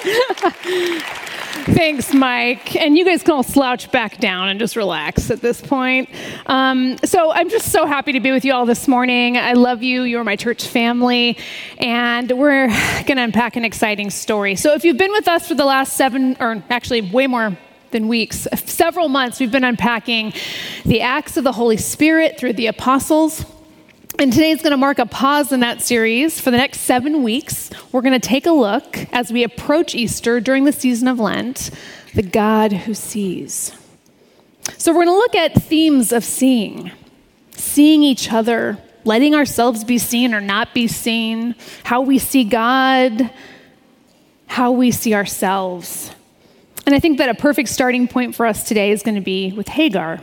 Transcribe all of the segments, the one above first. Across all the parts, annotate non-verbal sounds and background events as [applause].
[laughs] Thanks, Mike. And you guys can all slouch back down and just relax at this point. Um, so I'm just so happy to be with you all this morning. I love you. You're my church family. And we're going to unpack an exciting story. So if you've been with us for the last seven, or actually way more than weeks, several months, we've been unpacking the acts of the Holy Spirit through the apostles. And today is going to mark a pause in that series. For the next seven weeks, we're going to take a look as we approach Easter during the season of Lent, the God who sees. So, we're going to look at themes of seeing, seeing each other, letting ourselves be seen or not be seen, how we see God, how we see ourselves. And I think that a perfect starting point for us today is going to be with Hagar.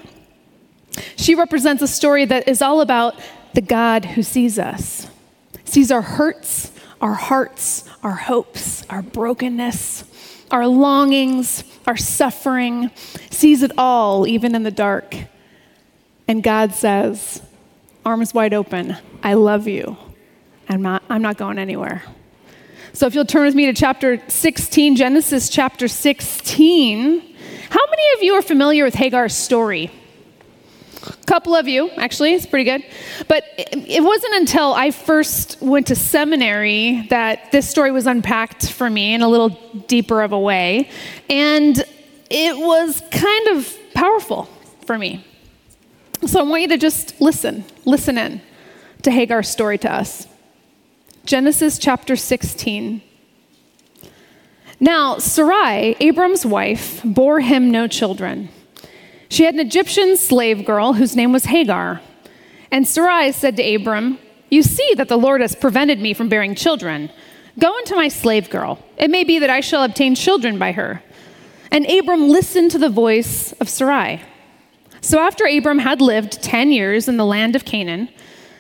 She represents a story that is all about the God who sees us, sees our hurts, our hearts, our hopes, our brokenness, our longings, our suffering, sees it all, even in the dark. And God says, arms wide open, I love you. I'm not, I'm not going anywhere. So if you'll turn with me to chapter 16, Genesis chapter 16. How many of you are familiar with Hagar's story? Couple of you, actually, it's pretty good. But it wasn't until I first went to seminary that this story was unpacked for me in a little deeper of a way. And it was kind of powerful for me. So I want you to just listen, listen in to Hagar's story to us. Genesis chapter 16. Now, Sarai, Abram's wife, bore him no children. She had an Egyptian slave girl whose name was Hagar. And Sarai said to Abram, You see that the Lord has prevented me from bearing children. Go into my slave girl. It may be that I shall obtain children by her. And Abram listened to the voice of Sarai. So after Abram had lived 10 years in the land of Canaan,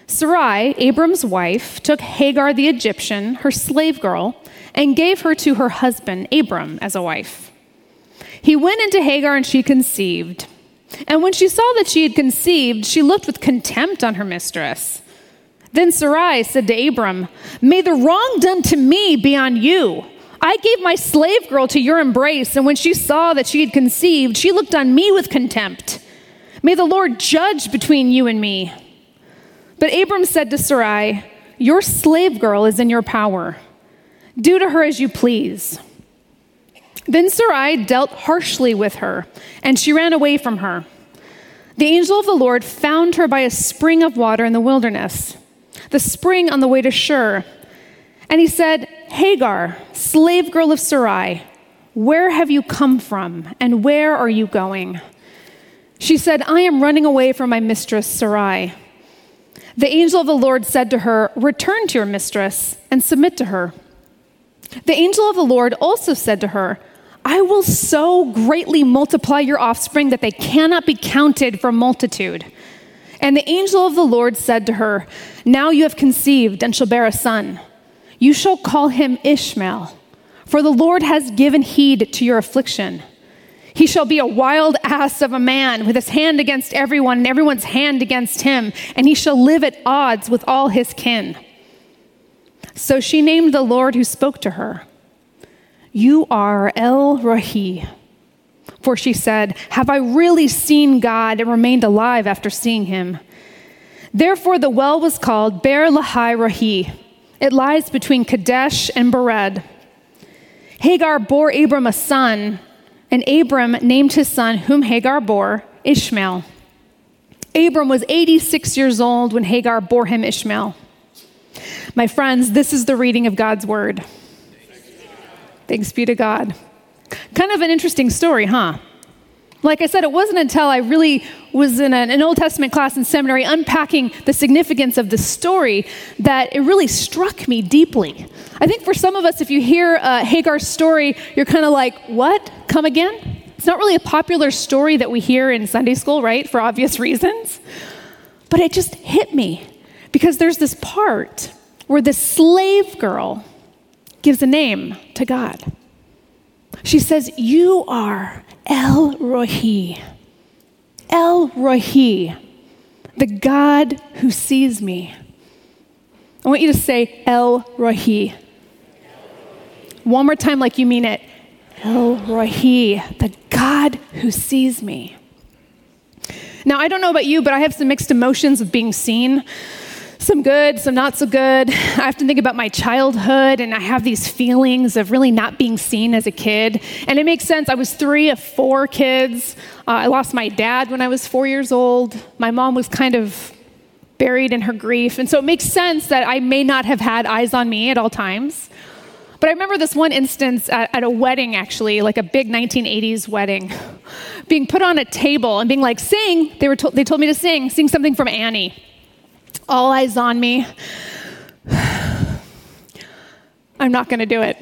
Sarai, Abram's wife, took Hagar the Egyptian, her slave girl, and gave her to her husband, Abram, as a wife. He went into Hagar and she conceived. And when she saw that she had conceived, she looked with contempt on her mistress. Then Sarai said to Abram, May the wrong done to me be on you. I gave my slave girl to your embrace, and when she saw that she had conceived, she looked on me with contempt. May the Lord judge between you and me. But Abram said to Sarai, Your slave girl is in your power. Do to her as you please. Then Sarai dealt harshly with her, and she ran away from her. The angel of the Lord found her by a spring of water in the wilderness, the spring on the way to Shur. And he said, Hagar, slave girl of Sarai, where have you come from, and where are you going? She said, I am running away from my mistress Sarai. The angel of the Lord said to her, Return to your mistress and submit to her. The angel of the Lord also said to her, I will so greatly multiply your offspring that they cannot be counted for multitude. And the angel of the Lord said to her, Now you have conceived and shall bear a son. You shall call him Ishmael, for the Lord has given heed to your affliction. He shall be a wild ass of a man with his hand against everyone and everyone's hand against him, and he shall live at odds with all his kin. So she named the Lord who spoke to her. You are El Roi. For she said, Have I really seen God and remained alive after seeing him? Therefore, the well was called Beer Lahai Roi. It lies between Kadesh and Bered. Hagar bore Abram a son, and Abram named his son, whom Hagar bore, Ishmael. Abram was 86 years old when Hagar bore him Ishmael. My friends, this is the reading of God's word. Thanks be to God. Kind of an interesting story, huh? Like I said, it wasn't until I really was in an, Old Testament class in seminary unpacking the significance of the story that it really struck me deeply. I think for some of us, if you hear uh, Hagar's story, you're kind of like, what? Come again? It's not really a popular story that we hear in Sunday school, right? For obvious [laughs] reasons. But it just hit me because there's this part where the slave girl gives a name to God. She says, You are El Roi. El Roi, the God who sees me. I want you to say El Roi. One more time, like you mean it. El Roi, the God who sees me. Now, I don't know about you, but I have some mixed emotions of being seen. Some good, some not so good. I have to think about my childhood, and I have these feelings of really not being seen as a kid. And it makes sense. I was three of four kids. Uh, I lost my dad when I was four years old. My mom was kind of buried in her grief. And so it makes sense that I may not have had eyes on me at all times. But I remember this one instance at, at, a wedding, actually, like a big 1980s wedding, being put on a table and being like, sing. They, were to- they told me to sing, sing something from Annie. All eyes on me. [sighs] I'm not going to do it.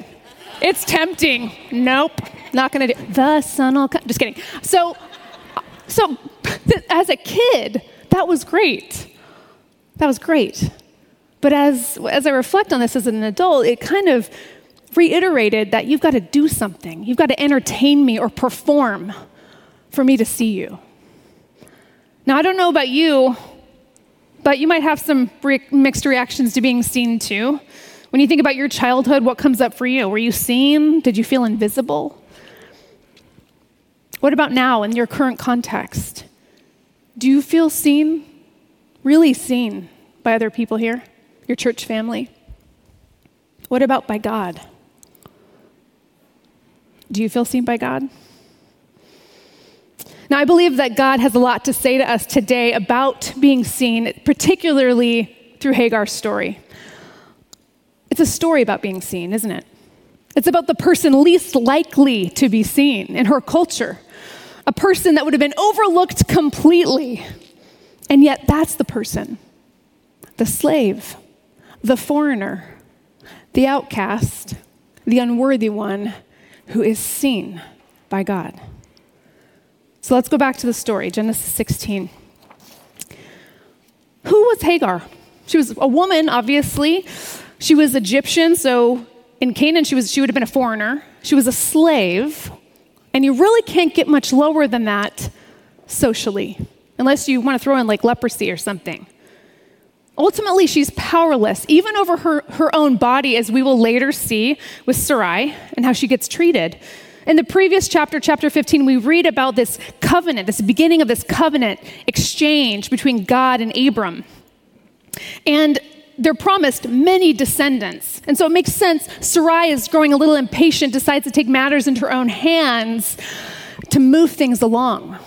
It's tempting. Nope, not going to do it. The sun will come. Just kidding. So, so as a kid, that was great. That was great. But as, as I reflect on this as an adult, it kind of reiterated that you've got to do something. You've got to entertain me or perform for me to see you. Now, I don't know about you, but you might have some re- mixed reactions to being seen too. When you think about your childhood, what comes up for you? Were you seen? Did you feel invisible? What about now in your current context? Do you feel seen? Really seen by other people here? Your church family? What about by God? Do you feel seen by God? Now, I believe that God has a lot to say to us today about being seen, particularly through Hagar's story. It's a story about being seen, isn't it? It's about the person least likely to be seen in her culture, a person that would have been overlooked completely. And yet, that's the person the slave, the foreigner, the outcast, the unworthy one who is seen by God. So let's go back to the story, Genesis 16. Who was Hagar? She was a woman, obviously. She was Egyptian, so in Canaan, she, was, she would have been a foreigner. She was a slave, and you really can't get much lower than that socially, unless you want to throw in like leprosy or something. Ultimately, she's powerless, even over her, her own body, as we will later see with Sarai and how she gets treated. In the previous chapter, chapter 15, we read about this covenant, this beginning of this covenant exchange between God and Abram. And they're promised many descendants. And so it makes sense. Sarai is growing a little impatient, decides to take matters into her own hands to move things along.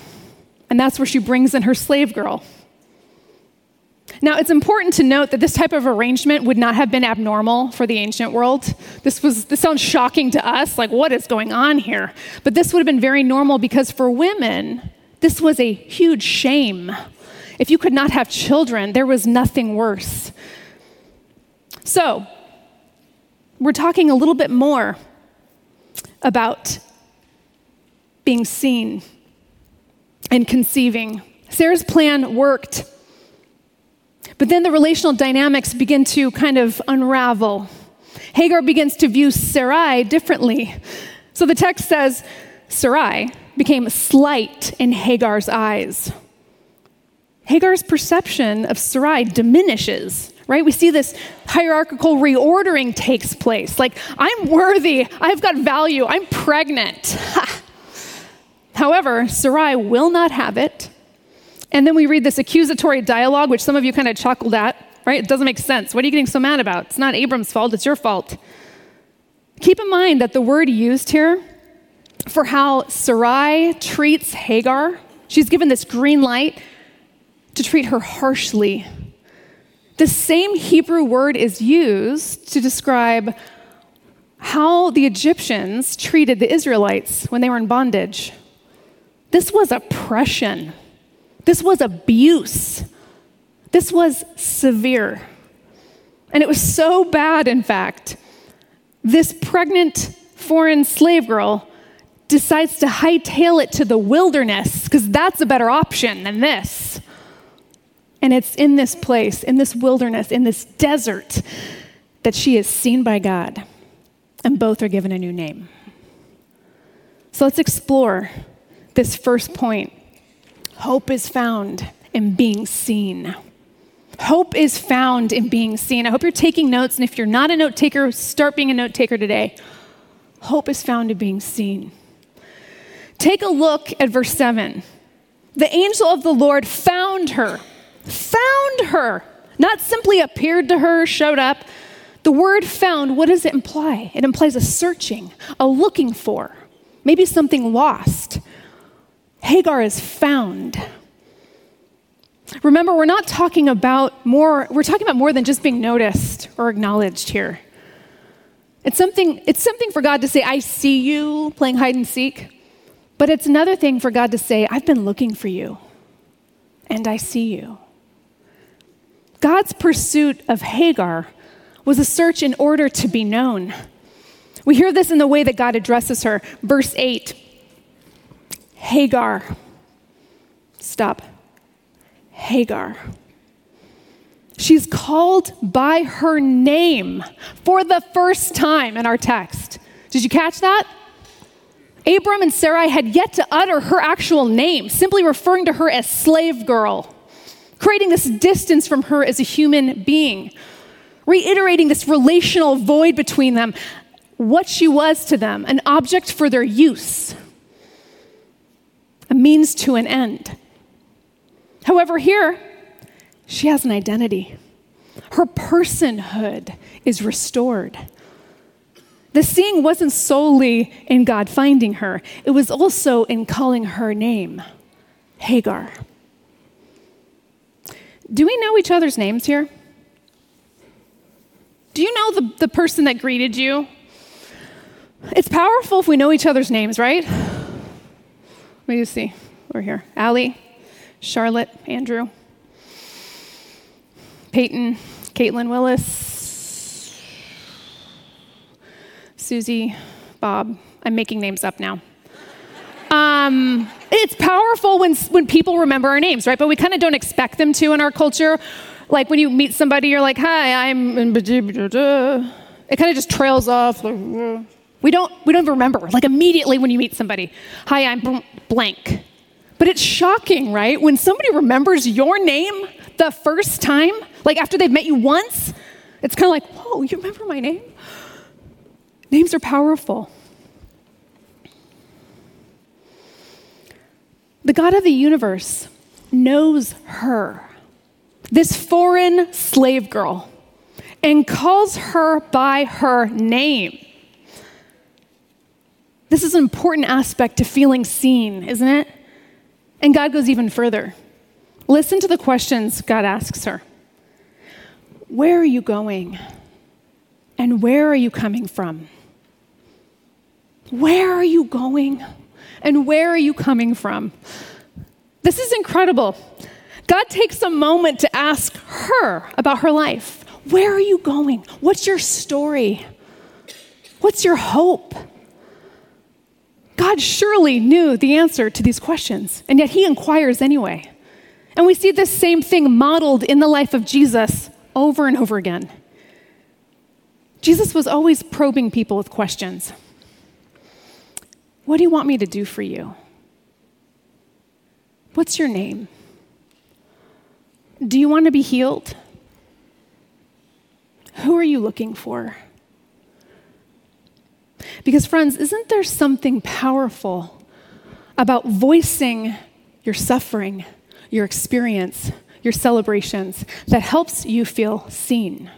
And that's where she brings in her slave girl. Now, it's important to note that this type of arrangement would not have been abnormal for the ancient world. This, was, this sounds shocking to us, like, what is going on here? But this would have been very normal because for women, this was a huge shame. If you could not have children, there was nothing worse. So, we're talking a little bit more about being seen and conceiving. Sarah's plan worked. But then the relational dynamics begin to kind of unravel. Hagar begins to view Sarai differently. So the text says Sarai became slight in Hagar's eyes. Hagar's perception of Sarai diminishes, right? We see this hierarchical reordering takes place. Like, I'm worthy, I've got value, I'm pregnant. [laughs] However, Sarai will not have it. And then we read this accusatory dialogue, which some of you kind of chuckled at, right? It doesn't make sense. What are you getting so mad about? It's not Abram's fault, it's your fault. Keep in mind that the word used here for how Sarai treats Hagar, she's given this green light to treat her harshly. The same Hebrew word is used to describe how the Egyptians treated the Israelites when they were in bondage. This was oppression. This was abuse. This was severe. And it was so bad, in fact, this pregnant foreign slave girl decides to hightail it to the wilderness because that's a better option than this. And it's in this place, in this wilderness, in this desert, that she is seen by God. And both are given a new name. So let's explore this first point Hope is found in being seen. Hope is found in being seen. I hope you're taking notes, and if you're not a note taker, start being a note taker today. Hope is found in being seen. Take a look at verse 7. The angel of the Lord found her, found her, not simply appeared to her, showed up. The word found, what does it imply? It implies a searching, a looking for, maybe something lost. Hagar is found. Remember, we're not talking about more, we're talking about more than just being noticed or acknowledged here. It's something, it's something for God to say, I see you playing hide and seek. But it's another thing for God to say, I've been looking for you, and I see you. God's pursuit of Hagar was a search in order to be known. We hear this in the way that God addresses her. Verse 8 Hagar. Stop. Hagar. She's called by her name for the first time in our text. Did you catch that? Abram and Sarai had yet to utter her actual name, simply referring to her as slave girl, creating this distance from her as a human being, reiterating this relational void between them, what she was to them, an object for their use, means to an end. However, here, she has an identity. Her personhood is restored. The seeing wasn't solely in God finding her, it was also in calling her name, Hagar. Do we know each other's names here? Do you know the, the person that greeted you? It's powerful if we know each other's names, right? Let me just see. We're here. Allie, Charlotte, Andrew, Peyton, Caitlin Willis, Susie, Bob. I'm making names up now. Um, it's powerful when, when people remember our names, right? But we kind of don't expect them to in our culture. Like when you meet somebody, you're like, hi, I'm. It kind of just trails off. We don't, we don't remember, like immediately when you meet somebody. Hi, I'm blank. But it's shocking, right? When somebody remembers your name the first time, like after they've met you once, it's kind of like, whoa, you remember my name? Names are powerful. The God of the universe knows her, this foreign slave girl, and calls her by her name. This is an important aspect to feeling seen, isn't it? And God goes even further. Listen to the questions God asks her Where are you going? And where are you coming from? Where are you going? And where are you coming from? This is incredible. God takes a moment to ask her about her life. Where are you going? What's your story? What's your hope? God surely knew the answer to these questions, and yet he inquires anyway. And we see this same thing modeled in the life of Jesus over and over again. Jesus was always probing people with questions. What do you want me to do for you? What's your name? Do you want to be healed? Who are you looking for? Because, friends, isn't there something powerful about voicing your suffering, your experience, your celebrations that helps you feel seen?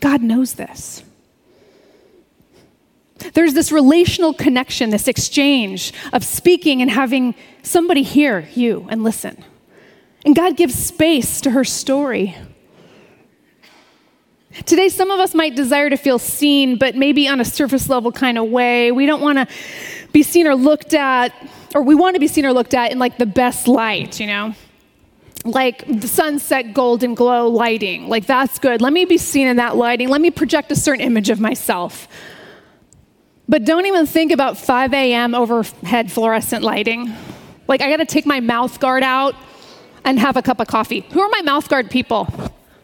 God knows this. There's this relational connection, this exchange of speaking and having somebody hear you and listen. And God gives space to her story. Today, some of us might desire to feel seen, but maybe on a surface level kind of way. We don't want to be seen or looked at, or we want to be seen or looked at in like the best light, you know? Like the sunset golden glow lighting. Like that's good. Let me be seen in that lighting. Let me project a certain image of myself. But don't even think about 5 a.m. overhead fluorescent lighting. Like, I gotta take my mouth guard out and have a cup of coffee. Who are my mouth guard people?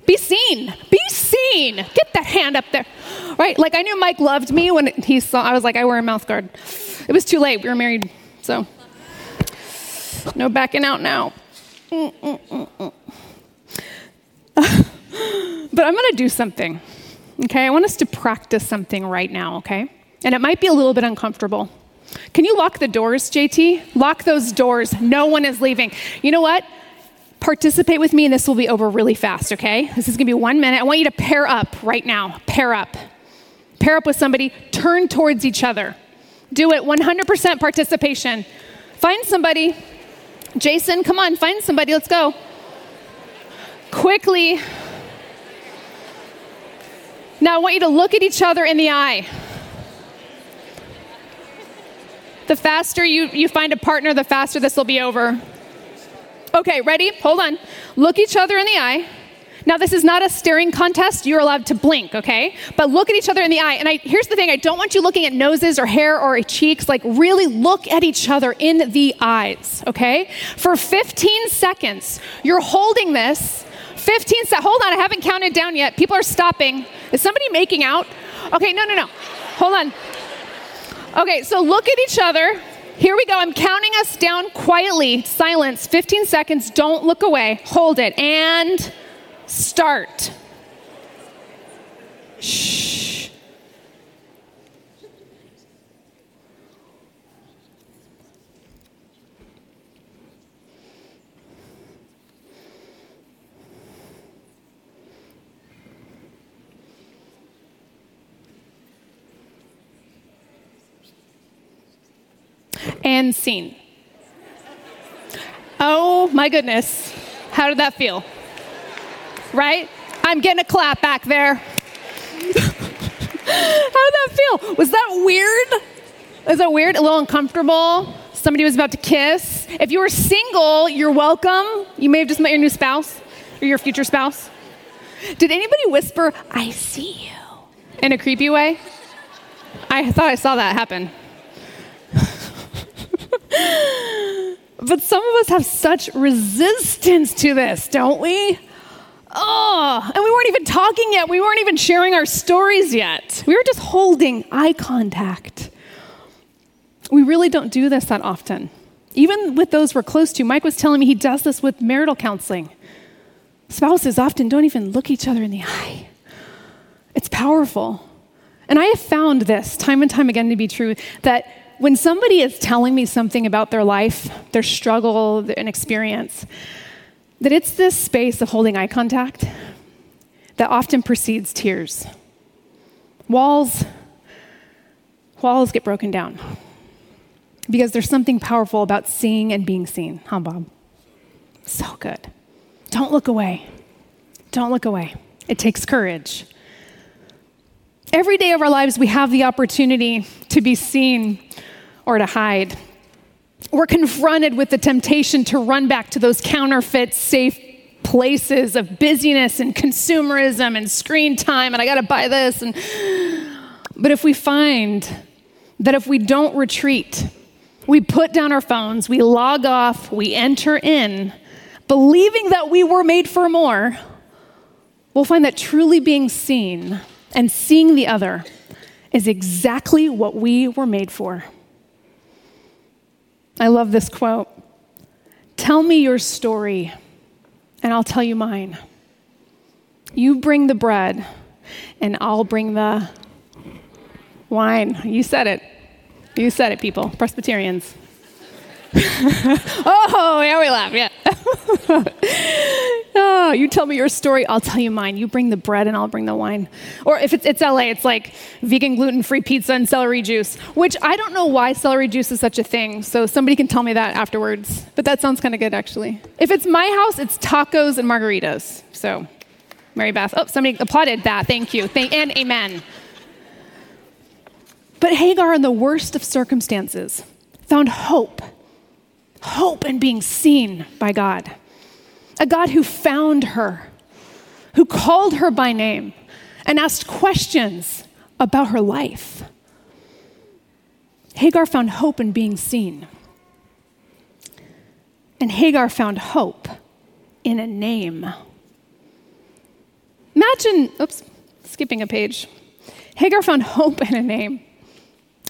Be seen. Be seen. Get that hand up there. Right? Like, I knew Mike loved me when he saw, I was like, I wear a mouth guard. It was too late. We were married, so no backing out now. [laughs] but I'm gonna do something. Okay, I want us to practice something right now, okay? And it might be a little bit uncomfortable. Can you lock the doors, JT? Lock those doors. No one is leaving. You know what? Participate with me, and this will be over really fast, okay? This is gonna be one minute. I want you to pair up right now. Pair up. Pair up with somebody, turn towards each other. Do it 100% participation. Find somebody. Jason, come on, find somebody. Let's go. Quickly. Now, I want you to look at each other in the eye. The faster you, you find a partner, the faster this will be over. Okay, ready? Hold on. Look each other in the eye. Now, this is not a staring contest. You're allowed to blink, okay? But look at each other in the eye. And I, here's the thing I don't want you looking at noses or hair or cheeks. Like, really look at each other in the eyes, okay? For 15 seconds, you're holding this. 15 seconds. Hold on, I haven't counted down yet. People are stopping. Is somebody making out? Okay, no, no, no. Hold on. Okay, so look at each other. Here we go. I'm counting us down quietly. Silence. 15 seconds. Don't look away. Hold it. And start. Shh. And scene. Oh my goodness. How did that feel? right? I'm getting a clap back there. [laughs] How did that feel? Was that weird? Was that weird? A little uncomfortable? Somebody was about to kiss? If you were single, you're welcome. You may have just met your new spouse or your future spouse. Did anybody whisper, I see you, in a creepy way? I thought I saw that happen. But some of us have such resistance to this, don't we? Oh, and we weren't even talking yet. We weren't even sharing our stories yet. We were just holding eye contact. We really don't do this that often. Even with those we're close to, Mike was telling me he does this with marital counseling. Spouses often don't even look each other in the eye. It's powerful. And I have found this time and time again to be true that when somebody is telling me something about their life, their struggle, an experience, that it's this space of holding eye contact that often precedes tears. Walls, walls get broken down because there's something powerful about seeing and being seen, huh, Bob? So good. Don't look away. Don't look away. It takes courage. Every day of our lives, we have the opportunity to be seen or to hide we're confronted with the temptation to run back to those counterfeit, safe places of busyness and consumerism and screen time, and I gotta buy this. And... [gasps] But if we find that if we don't retreat, we put down our phones, we log off, we enter in, believing that we were made for more, we'll find that truly being seen and seeing the other is exactly what we were made for. I love this quote Tell me your story, and I'll tell you mine. You bring the bread, and I'll bring the wine. You said it. You said it, people. Presbyterians. [laughs] oh, yeah, we laugh. Yeah. [laughs] oh, you tell me your story, I'll tell you mine. You bring the bread and I'll bring the wine. Or if it's, it's LA, it's like vegan gluten free pizza and celery juice, which I don't know why celery juice is such a thing. So somebody can tell me that afterwards. But that sounds kind of good, actually. If it's my house, it's tacos and margaritas. So, Mary Beth. Oh, somebody applauded that. Thank you. Thank, and amen. But Hagar, in the worst of circumstances, found hope hope in being seen by God. A God who found her, who called her by name and asked questions about her life. Hagar found hope in being seen. And Hagar found hope in a name. Imagine, oops, skipping a page. Hagar found [laughs] hope in a name.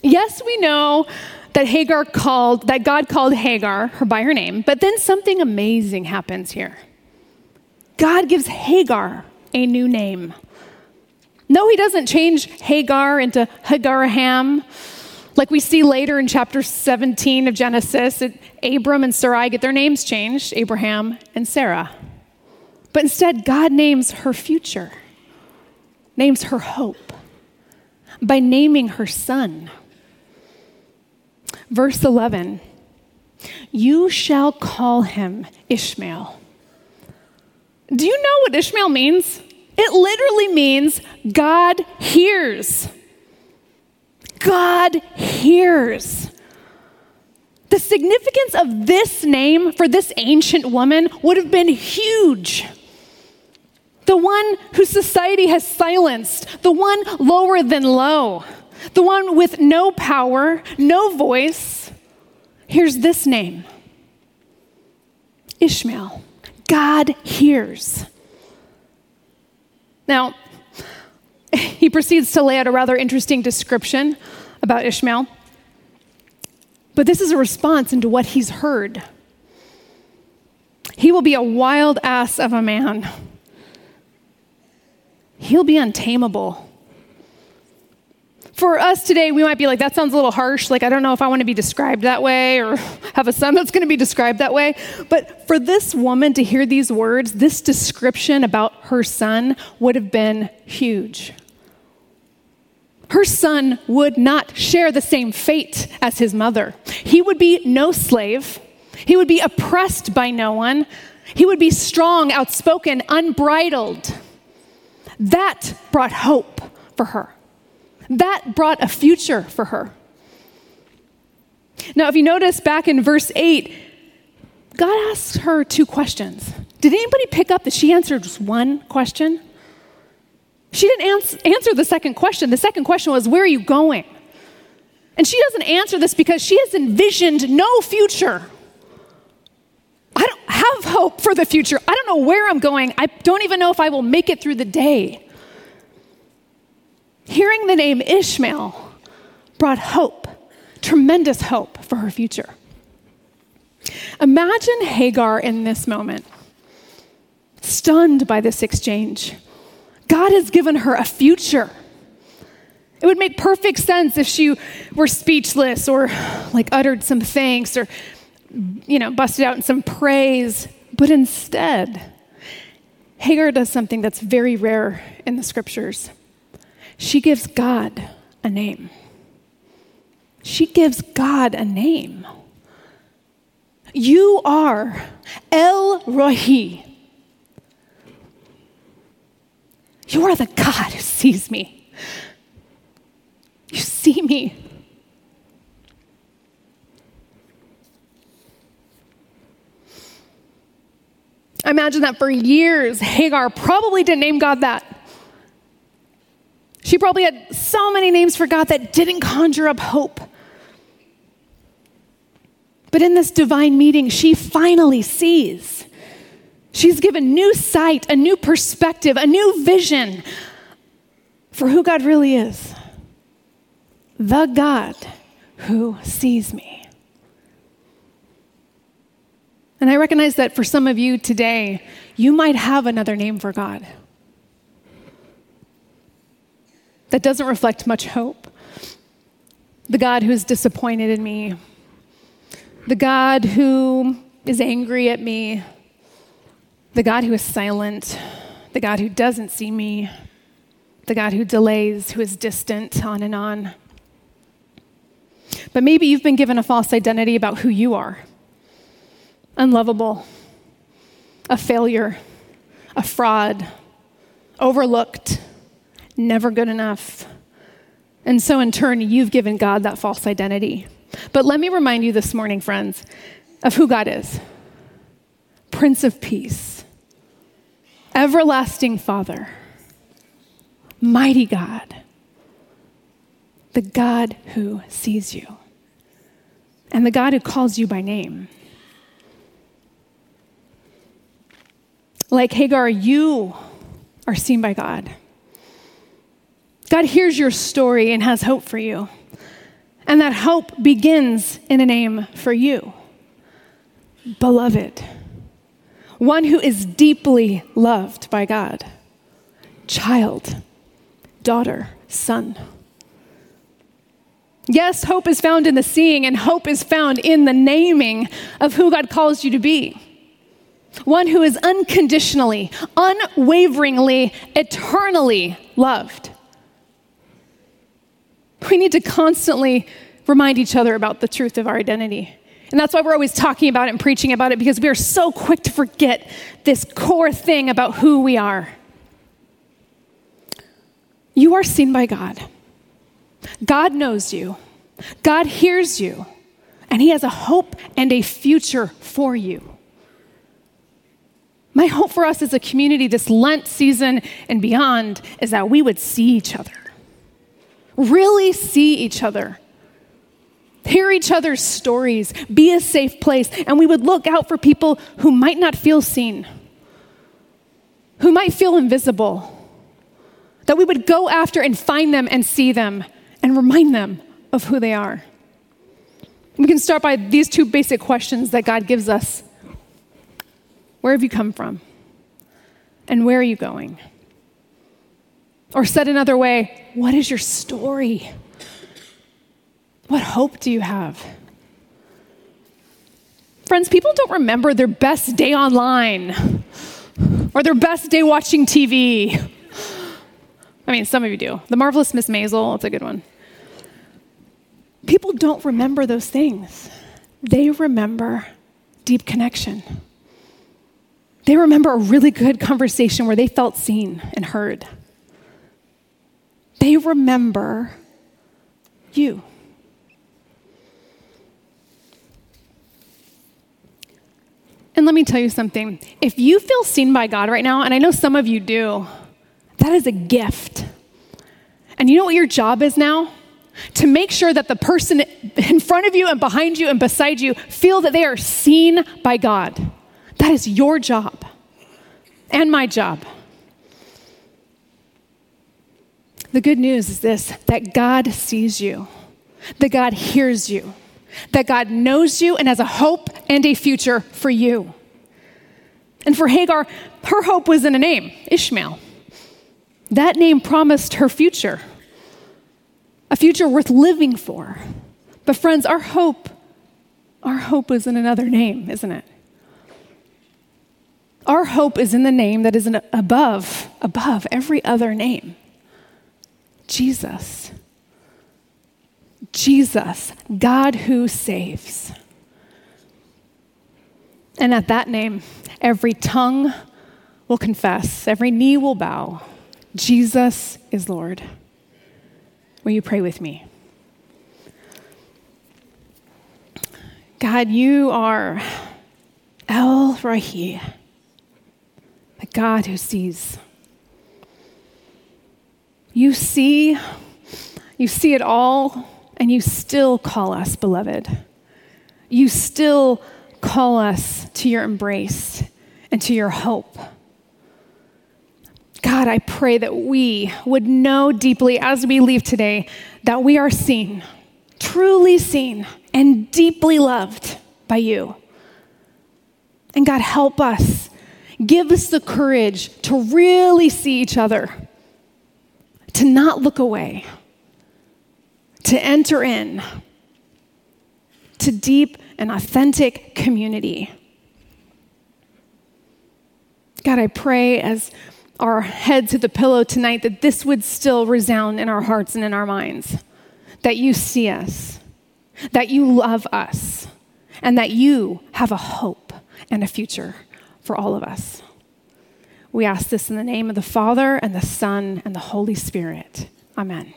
Yes, we know that Hagar called, that God called Hagar her by her name, but then something amazing happens here. God gives Hagar a new name. No, he doesn't change Hagar into Hagaraham. Like we see later in chapter 17 of Genesis, it, Abram and Sarai get their names changed, Abraham and Sarah. But instead, God names her future, names her hope by naming her son. Verse 11 You shall call him Ishmael. Do you know what Ishmael means? It literally means God hears. God hears. The significance of this name for this ancient woman would have been huge. The one whose society has silenced, the one lower than low, the one with no power, no voice. Here's this name Ishmael. God hears. Now, [laughs] he proceeds to lay out a rather interesting description about Ishmael. But this is a response into what he's heard. He will be a wild ass of a man. He'll be untamable. For us today, we might be like, that sounds a little harsh. Like, I don't know if I want to be described that way or [laughs] have a son that's going to be described that way. But for this woman to hear these words, this description about her son would have been huge. Her son would not share the same fate as his mother. He would be no slave, he would be oppressed by no one, he would be strong, outspoken, unbridled. That brought hope for her. That brought a future for her. Now, if you notice back in verse 8, God asks her two questions. Did anybody pick up that she answered just one question? She didn't answer the second question. The second question was, Where are you going? And she doesn't answer this because she has envisioned no future. I don't have hope for the future. I don't know where I'm going. I don't even know if I will make it through the day. Hearing the name Ishmael brought hope, tremendous hope for her future. Imagine Hagar in this moment, stunned by this exchange. God has given her a future. It would make perfect sense if she were speechless or like uttered some thanks or, you know, busted out in some praise. But instead, Hagar does something that's very rare in the scriptures. She gives God a name. She gives God a name. You are El Roi. You are the God who sees me. You see me. I imagine that for years, Hagar probably didn't name God that. She probably had so many names for God that didn't conjure up hope. But in this divine meeting, she finally sees. She's given new sight, a new perspective, a new vision for who God really is the God who sees me. And I recognize that for some of you today, you might have another name for God that doesn't reflect much hope. The God who is disappointed in me, the God who is angry at me, the God who is silent, the God who doesn't see me, the God who delays, who is distant, on and on. But maybe you've been given a false identity about who you are. Unlovable, a failure, a fraud, overlooked, never good enough. And so, in turn, you've given God that false identity. But let me remind you this morning, friends, of who God is Prince of Peace, Everlasting Father, Mighty God, the God who sees you, and the God who calls you by name. Like Hagar, you are seen by God. God hears your story and has hope for you. And that hope begins in a name for you beloved, one who is deeply loved by God, child, daughter, son. Yes, hope is found in the seeing, and hope is found in the naming of who God calls you to be. One who is unconditionally, unwaveringly, eternally loved. We need to constantly remind each other about the truth of our identity. And that's why we're always talking about it and preaching about it because we are so quick to forget this core thing about who we are. You are seen by God. God knows you, God hears you, and He has a hope and a future for you. My hope for us as a community this Lent season and beyond is that we would see each other, really see each other, hear each other's stories, be a safe place, and we would look out for people who might not feel seen, who might feel invisible that we would go after and find them and see them and remind them of who they are. We can start by these two basic questions that God gives us Where have you come from? And where are you going? Or said another way, what is your story? What hope do you have? Friends, people don't remember their best day online or their best day watching TV I mean, some of you do. The Marvelous Miss Maisel, it's a good one. People don't remember those things, they remember deep connection. They remember a really good conversation where they felt seen and heard. They remember you. And let me tell you something. If you feel seen by God right now, and I know some of you do, that is a gift. And you know what your job is now? To make sure that the person in front of you and behind you and beside you feel that they are seen by God. That is your job and my job. The good news is this that God sees you, that God hears you, that God knows you and has a hope and a future for you. And for Hagar, her hope was in a name Ishmael. That name promised her future, a future worth living for. But, friends, our hope, our hope is in another name, isn't it? Our hope is in the name that is above, above every other name Jesus. Jesus, God who saves. And at that name, every tongue will confess, every knee will bow Jesus is Lord. Will you pray with me? God, you are El Roi, the God who sees. You see, you see it all, and you still call us beloved. You still call us to your embrace and to your hope. God, I pray that we would know deeply as we leave today that we are seen, truly seen, and deeply loved by you. And God, help us. Give us the courage to really see each other, to not look away, to enter in to deep and authentic community. God, I pray as our head to the pillow tonight, that this would still resound in our hearts and in our minds. That you see us, that you love us, and that you have a hope and a future for all of us. We ask this in the name of the Father, and the Son, and the Holy Spirit. Amen.